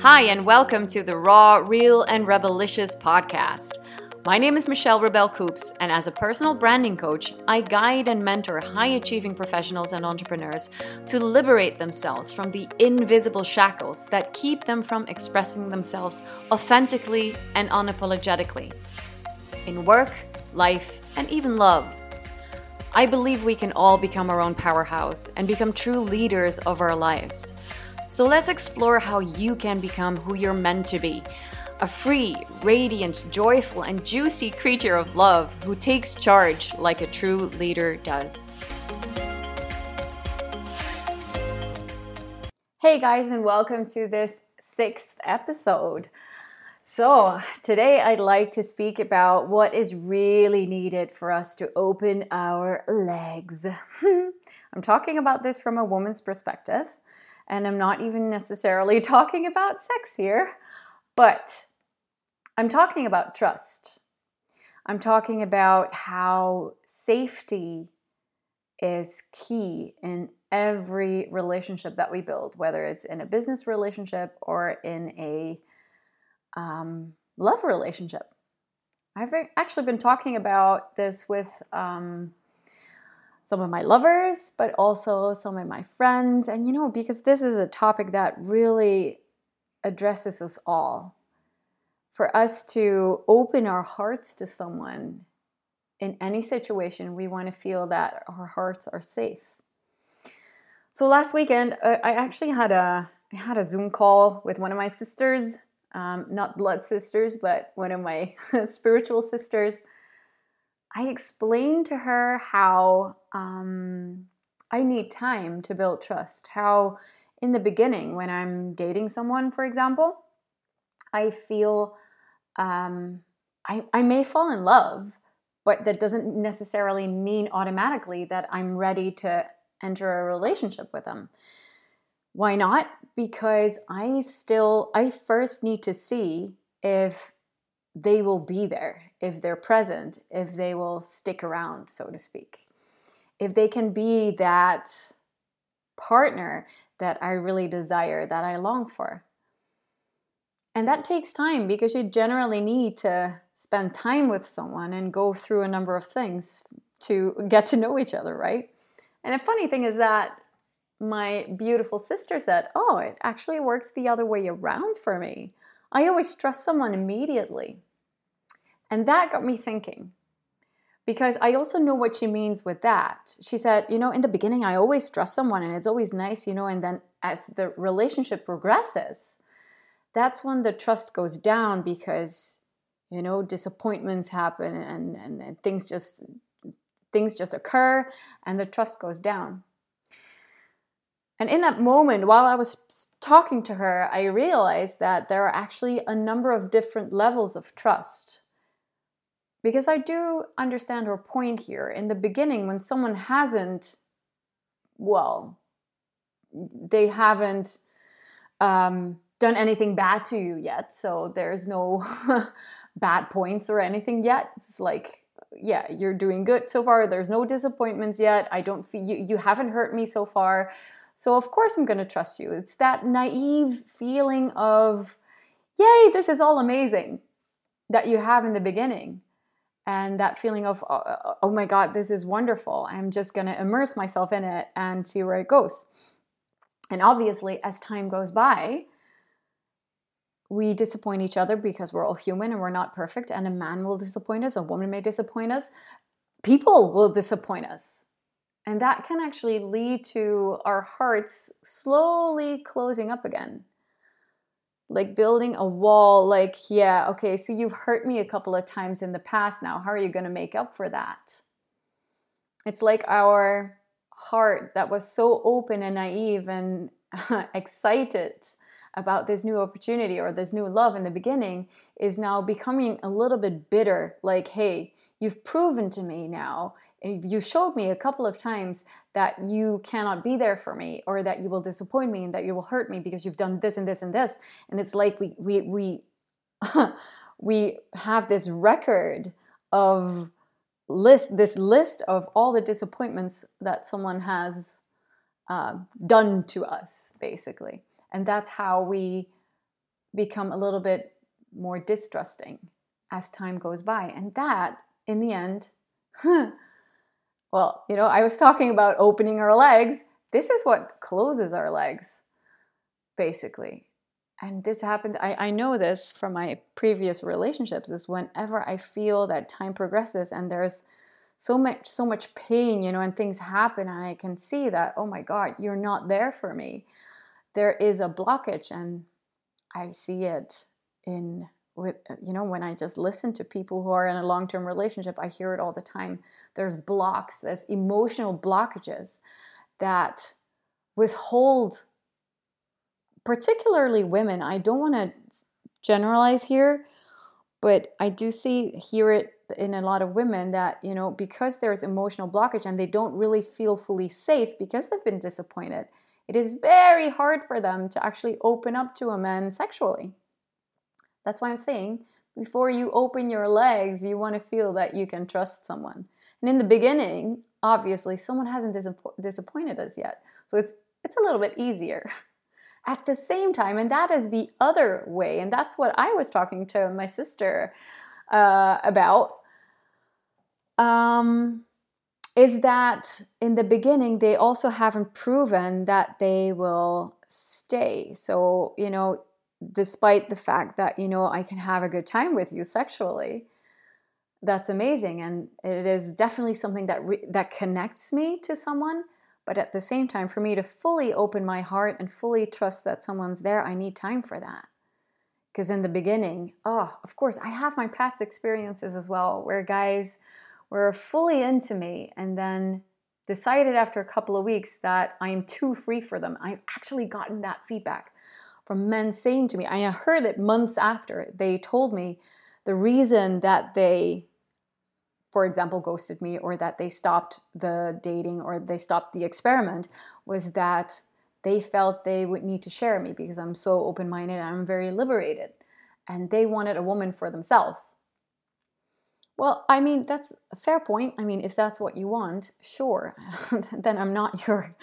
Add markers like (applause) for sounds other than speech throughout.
Hi, and welcome to the Raw, Real, and Rebelicious podcast. My name is Michelle Rebel Coops, and as a personal branding coach, I guide and mentor high achieving professionals and entrepreneurs to liberate themselves from the invisible shackles that keep them from expressing themselves authentically and unapologetically in work, life, and even love. I believe we can all become our own powerhouse and become true leaders of our lives. So let's explore how you can become who you're meant to be a free, radiant, joyful, and juicy creature of love who takes charge like a true leader does. Hey guys, and welcome to this sixth episode. So, today I'd like to speak about what is really needed for us to open our legs. (laughs) I'm talking about this from a woman's perspective, and I'm not even necessarily (laughs) talking about sex here. But I'm talking about trust. I'm talking about how safety is key in every relationship that we build, whether it's in a business relationship or in a um, love relationship. I've actually been talking about this with um, some of my lovers, but also some of my friends. And you know, because this is a topic that really addresses us all. For us to open our hearts to someone in any situation, we want to feel that our hearts are safe. So last weekend, I actually had a I had a Zoom call with one of my sisters, um, not blood sisters, but one of my (laughs) spiritual sisters. I explained to her how um, I need time to build trust, how in the beginning, when I'm dating someone, for example, I feel um, I, I may fall in love, but that doesn't necessarily mean automatically that I'm ready to enter a relationship with them. Why not? Because I still, I first need to see if they will be there, if they're present, if they will stick around, so to speak. If they can be that partner that I really desire, that I long for. And that takes time because you generally need to spend time with someone and go through a number of things to get to know each other, right? And a funny thing is that my beautiful sister said, Oh, it actually works the other way around for me. I always trust someone immediately. And that got me thinking because I also know what she means with that. She said, you know, in the beginning, I always trust someone and it's always nice, you know, and then as the relationship progresses, that's when the trust goes down because, you know, disappointments happen and, and, and things just things just occur and the trust goes down. And in that moment, while I was talking to her, I realized that there are actually a number of different levels of trust because I do understand her point here. In the beginning, when someone hasn't, well, they haven't um, done anything bad to you yet, so there's no (laughs) bad points or anything yet. It's like, yeah, you're doing good so far. There's no disappointments yet. I don't feel you, you haven't hurt me so far. So, of course, I'm going to trust you. It's that naive feeling of, yay, this is all amazing that you have in the beginning and that feeling of oh, oh, oh my god this is wonderful. I'm just going to immerse myself in it and see where it goes. And obviously as time goes by we disappoint each other because we're all human and we're not perfect and a man will disappoint us a woman may disappoint us. People will disappoint us. And that can actually lead to our hearts slowly closing up again like building a wall like yeah okay so you've hurt me a couple of times in the past now. How are you going to make up for that? It's like our heart that was so open and naive and (laughs) excited about this new opportunity or this new love in the beginning is now becoming a little bit bitter like hey you've proven to me now you showed me a couple of times that you cannot be there for me or that you will disappoint me and that you will hurt me because you've done this and this and this and it's like we we we (laughs) we have this record of list this list of all the disappointments that someone has uh, done to us basically and that's how we become a little bit more distrusting as time goes by. And that, in the end, well, you know, I was talking about opening our legs. This is what closes our legs, basically. And this happens, I, I know this from my previous relationships, is whenever I feel that time progresses and there's so much so much pain you know and things happen and i can see that oh my god you're not there for me there is a blockage and i see it in with uh, you know when i just listen to people who are in a long-term relationship i hear it all the time. There's blocks there's emotional blockages that withhold particularly women. I don't want to generalize here but i do see hear it in a lot of women that you know because there's emotional blockage and they don't really feel fully safe because they've been disappointed it is very hard for them to actually open up to a man sexually that's why i'm saying before you open your legs you want to feel that you can trust someone. And in the beginning obviously someone hasn't disappointed us yet. So it's it's a little bit easier. (laughs) At the same time and that is the other way and that's what i was talking to my sister uh, about um, is that in the beginning they also haven't proven that they will stay. So, you know, despite the fact that, you know, I can have a good time with you sexually, that's amazing and it is definitely something that re- that connects me to someone but at the same time for me to fully open my heart and fully trust that someone's there i need time for that. Because in the beginning, oh, of course, I have my past experiences as well where guys were fully into me and then decided after a couple of weeks that I am too free for them. I've actually gotten that feedback from men saying to me, I heard it months after they told me the reason that they, for example, ghosted me or that they stopped the dating or they stopped the experiment was that they felt they would need to share me because I'm so open minded and I'm very liberated. And they wanted a woman for themselves. Well, I mean, that's a fair point. I mean, if that's what you want, sure. (laughs) then I'm not your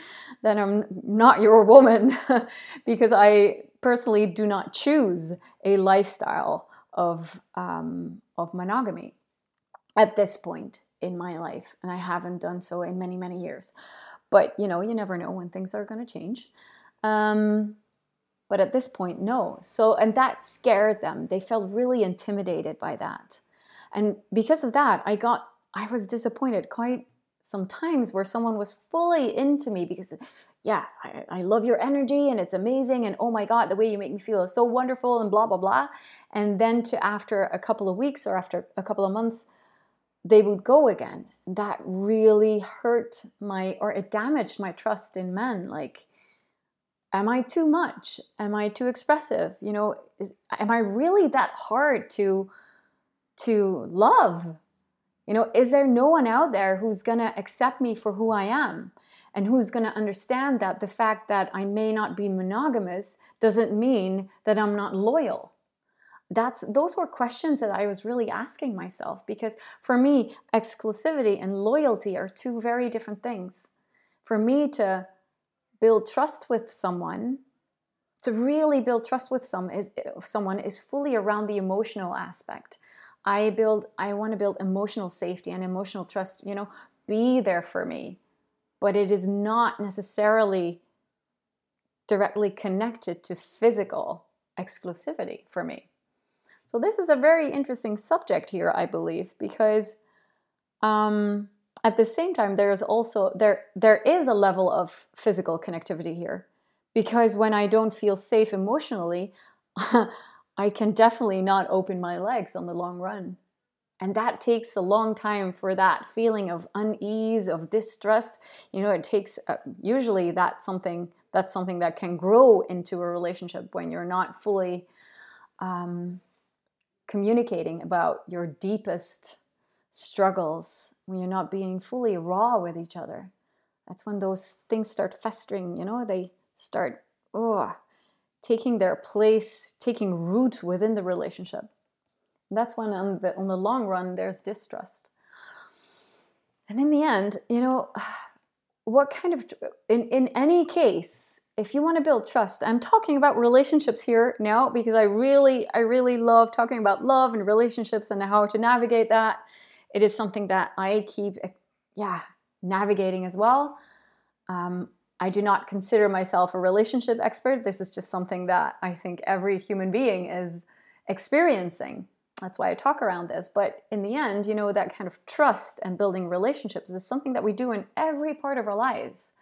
then I'm not your woman (laughs) because I personally do not choose a lifestyle of um, of monogamy at this point in my life, and I haven't done so in many many years. But you know, you never know when things are going to change. Um, but at this point, no. So, and that scared them. They felt really intimidated by that. And because of that, I got, I was disappointed quite some times where someone was fully into me because, yeah, I, I love your energy and it's amazing. And oh my God, the way you make me feel is so wonderful and blah, blah, blah. And then to after a couple of weeks or after a couple of months, they would go again. That really hurt my, or it damaged my trust in men. Like, am I too much? Am I too expressive? You know, is, am I really that hard to to love? You know, is there no one out there who's going to accept me for who I am? And who's going to understand that the fact that I may not be monogamous doesn't mean that I'm not loyal? that's those were questions that I was really asking myself because for me exclusivity and loyalty are two very different things. For me to build trust with someone, to really build trust with some is someone is fully around the emotional aspect. I build I want to build emotional safety and emotional trust, you know, be there for me. But it is not necessarily directly connected to physical exclusivity for me. So this is a very interesting subject here, I believe, because um, at the same time there is also there there is a level of physical connectivity here, because when I don't feel safe emotionally, (laughs) I can definitely not open my legs on the long run. And that takes a long time for that feeling of unease, of distrust. You know, it takes uh, usually that's something that's something that can grow into a relationship when you're not fully um, communicating about your deepest struggles, when you're not being fully raw with each other. That's when those things start festering, you know, they start oh, taking their place, taking root within the relationship. That's when, on the, on the long run, there's distrust. And in the end, you know, (sighs) what kind of, in, in any case, if you want to build trust, I'm talking about relationships here now because I really, I really love talking about love and relationships and how to navigate that. It is something that I keep, yeah, navigating as well. Um, I do not consider myself a relationship expert. This is just something that I think every human being is experiencing. That's why I talk around this. But in the end, you know, that kind of trust and building relationships is something that we do in every part of our lives.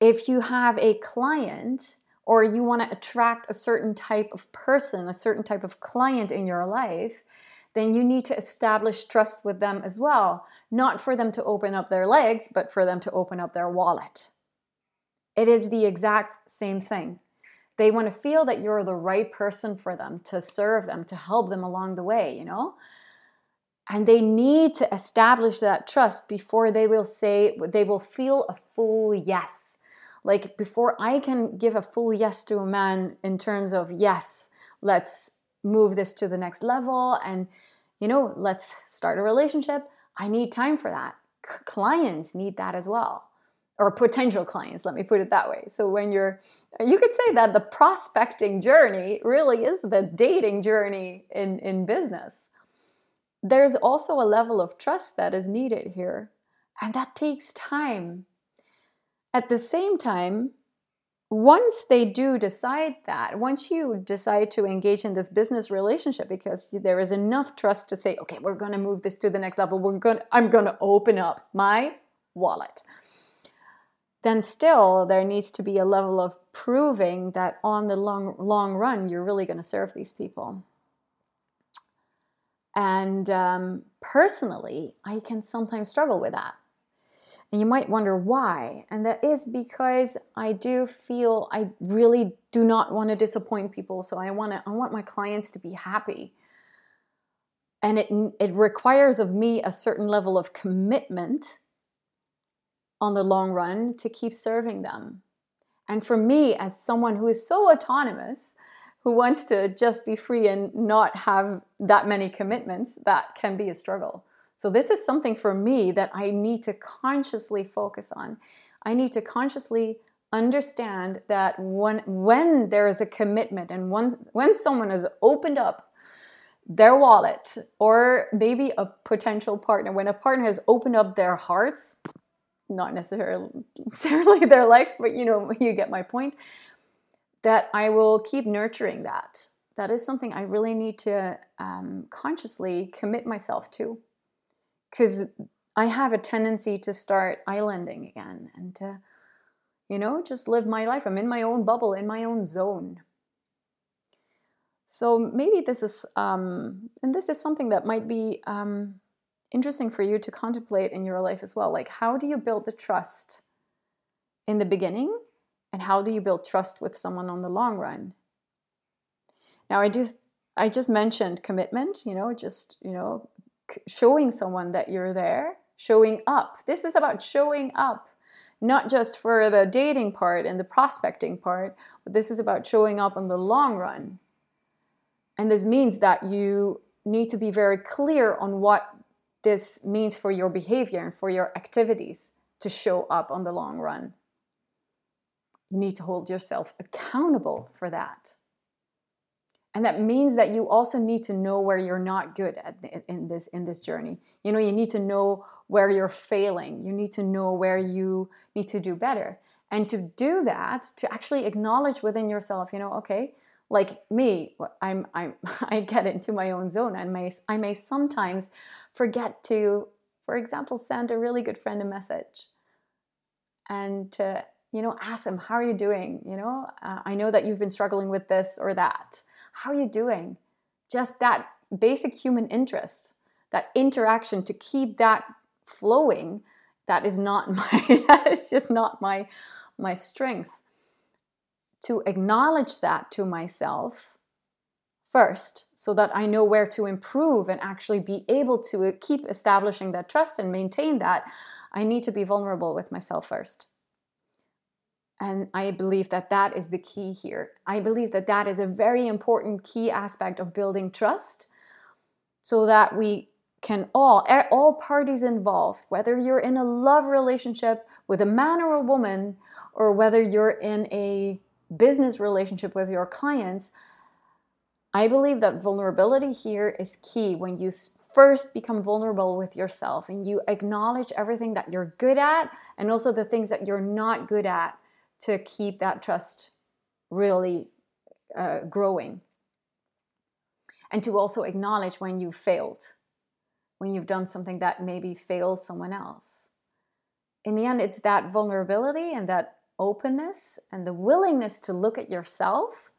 If you have a client or you want to attract a certain type of person, a certain type of client in your life, then you need to establish trust with them as well. Not for them to open up their legs, but for them to open up their wallet. It is the exact same thing. They want to feel that you're the right person for them to serve them, to help them along the way, you know? And they need to establish that trust before they will say, they will feel a full yes. Like before I can give a full yes to a man in terms of, yes, let's move this to the next level and, you know, let's start a relationship, I need time for that. C- clients need that as well or potential clients let me put it that way. So when you're you could say that the prospecting journey really is the dating journey in in business. There's also a level of trust that is needed here and that takes time. At the same time once they do decide that once you decide to engage in this business relationship because there is enough trust to say okay we're going to move this to the next level. We're going i'm going to open up my wallet then still there needs to be a level of proving that on the long long run you're really going to serve these people. And um, personally i can sometimes struggle with that. And you might wonder why and that is because i do feel i really do not want to disappoint people so i want to i want my clients to be happy. And it it requires of me a certain level of commitment on the long run to keep serving them. And for me, as someone who is so autonomous, who wants to just be free and not have that many commitments, that can be a struggle. So, this is something for me that I need to consciously focus on. I need to consciously understand that when, when there is a commitment and when, when someone has opened up their wallet or maybe a potential partner, when a partner has opened up their hearts, not necessarily, (laughs) their legs, but you know, you get my point. That I will keep nurturing that. That is something I really need to um, consciously commit myself to. Because I have a tendency to start islanding again and to, you know, just live my life. I'm in my own bubble, in my own zone. So maybe this is, um, and this is something that might be um, interesting for you to contemplate in your life as well. Like, how do you build the trust in the beginning? And how do you build trust with someone on the long run? Now, I do, I just mentioned commitment, you know, just, you know, showing someone that you're there, showing up. This is about showing up, not just for the dating part and the prospecting part, but this is about showing up in the long run. And this means that you need to be very clear on what this means for your behavior and for your activities to show up on the long run. You need to hold yourself accountable for that. And that means that you also need to know where you're not good at in this in this journey. You know, you need to know where you're failing. You need to know where you need to do better. And to do that, to actually acknowledge within yourself, you know, okay, like me, I'm, I'm (laughs) I get into my own zone and may I may sometimes forget to, for example, send a really good friend a message and to you know ask them how are you doing? You know uh, i know that you've been struggling with this or that. How are you doing? Just that basic human interest that interaction to keep that flowing that is not (laughs) my that is just not my my strength. To acknowledge that to myself first so that I know where to improve and actually be able to keep establishing that trust and maintain that, I need to be vulnerable with myself first. And I believe that that is the key here. I believe that that is a very important key aspect of building trust so that we can all, all parties involved, whether you're in a love relationship with a man or a woman, or whether you're in a business relationship with your clients, I believe that vulnerability here is key when you first become vulnerable with yourself and you acknowledge everything that you're good at and also the things that you're not good at to keep that trust really uh, growing. And to also acknowledge when you failed, when you've done something that maybe failed someone else. In the end, it's that vulnerability and that openness and the willingness to look at yourself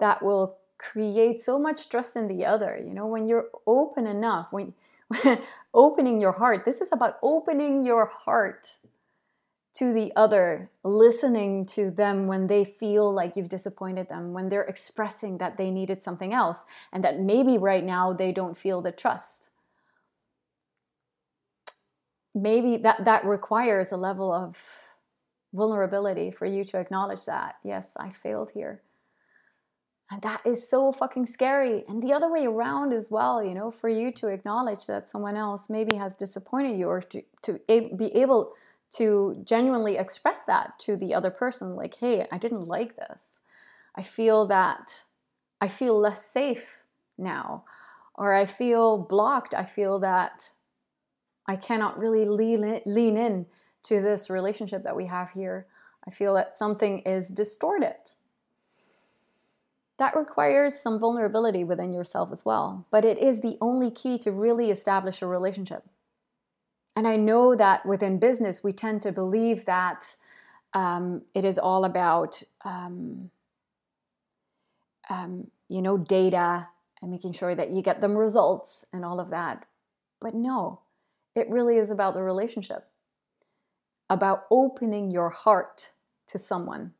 that will create so much trust in the other. You know, when you're open enough, when (laughs) opening your heart, this is about opening your heart to the other, listening to them when they feel like you've disappointed them, when they're expressing that they needed something else and that maybe right now they don't feel the trust. Maybe that, that requires a level of vulnerability for you to acknowledge that. Yes, I failed here. And that is so fucking scary. And the other way around as well, you know, for you to acknowledge that someone else maybe has disappointed you or to, to be able to genuinely express that to the other person like, hey, I didn't like this. I feel that I feel less safe now. Or I feel blocked. I feel that I cannot really lean lean in to this relationship that we have here. I feel that something is distorted that requires some vulnerability within yourself as well. But it is the only key to really establish a relationship. And I know that within business, we tend to believe that um, it is all about, um, um, you know, data and making sure that you get them results and all of that. But no, it really is about the relationship, about opening your heart to someone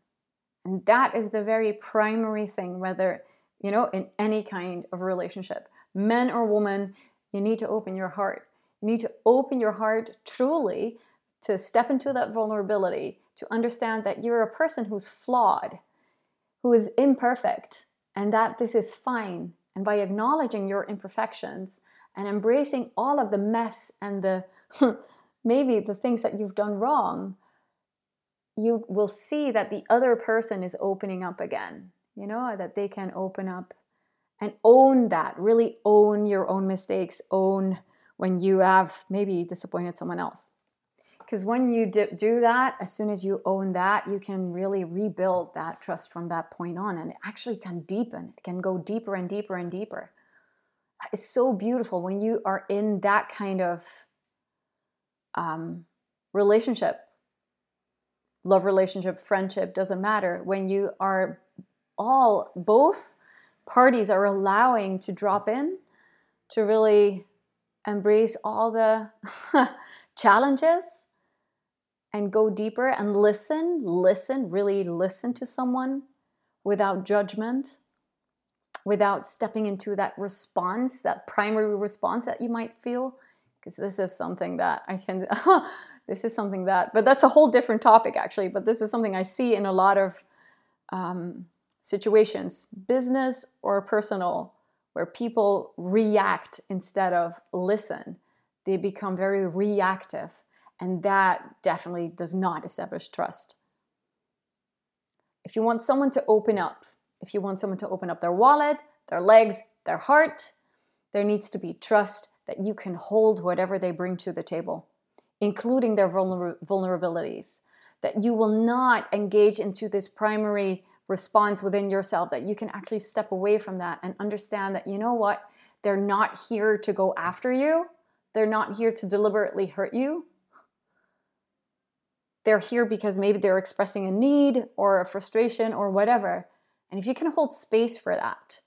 and that is the very primary thing, whether, you know, in any kind of relationship, men or woman, you need to open your heart. You need to open your heart truly to step into that vulnerability, to understand that you're a person who's flawed, who is imperfect, and that this is fine. And by acknowledging your imperfections and embracing all of the mess and the (laughs) maybe the things that you've done wrong, you will see that the other person is opening up again, you know, that they can open up and own that, really own your own mistakes, own when you have maybe disappointed someone else. Because when you do that, as soon as you own that, you can really rebuild that trust from that point on. And it actually can deepen, it can go deeper and deeper and deeper. It's so beautiful when you are in that kind of um, relationship love relationship, friendship, doesn't matter. When you are all, both parties are allowing to drop in, to really embrace all the (laughs) challenges and go deeper and listen, listen, really listen to someone without judgment, without stepping into that response, that primary response that you might feel. Because this is something that I can (laughs) this is something that, but that's a whole different topic actually. But this is something I see in a lot of um, situations, business or personal, where people react instead of listen. They become very reactive, and that definitely does not establish trust. If you want someone to open up, if you want someone to open up their wallet, their legs, their heart, there needs to be trust that you can hold whatever they bring to the table including their vulner- vulnerabilities, that you will not engage into this primary response within yourself, that you can actually step away from that and understand that, you know what, they're not here to go after you, they're not here to deliberately hurt you. They're here because maybe they're expressing a need or a frustration or whatever. And if you can hold space for that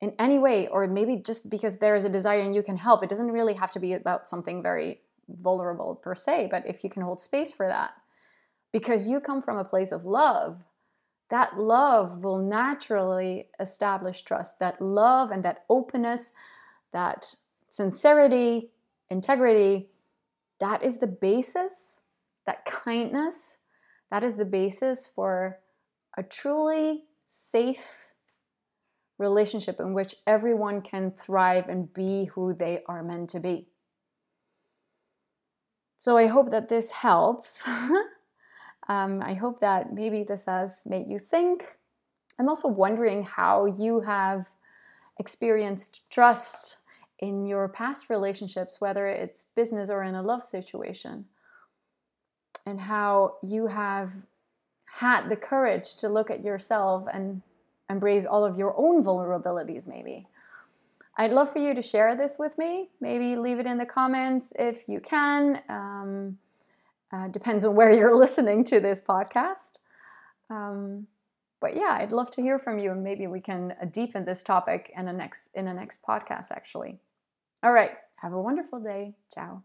in any way, or maybe just because there is a desire and you can help, it doesn't really have to be about something very vulnerable per se, but if you can hold space for that, because you come from a place of love, that love will naturally establish trust. That love and that openness, that sincerity, integrity, that is the basis, that kindness, that is the basis for a truly safe relationship in which everyone can thrive and be who they are meant to be. So I hope that this helps. (laughs) Um, I hope that maybe this has made you think. I'm also wondering how you have experienced trust in your past relationships, whether it's business or in a love situation, and how you have had the courage to look at yourself and embrace all of your own vulnerabilities, maybe. I'd love for you to share this with me. Maybe leave it in the comments if you can. Um, uh, depends on where you're (laughs) listening to this podcast. Um, but yeah, I'd love to hear from you, and maybe we can uh, deepen this topic in a next in a next podcast. Actually, all right. Have a wonderful day. Ciao.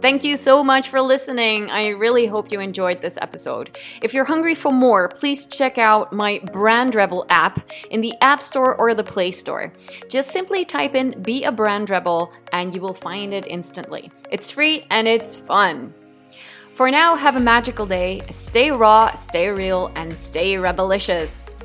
Thank you so much for listening. I really hope you enjoyed this episode. If you're hungry for more, please check out my Brand Rebel app in the App Store or the Play Store. Just simply type in Be a Brand Rebel and you will find it instantly. It's free and it's fun. For now, have a magical day. Stay raw, stay real, and stay rebelicious.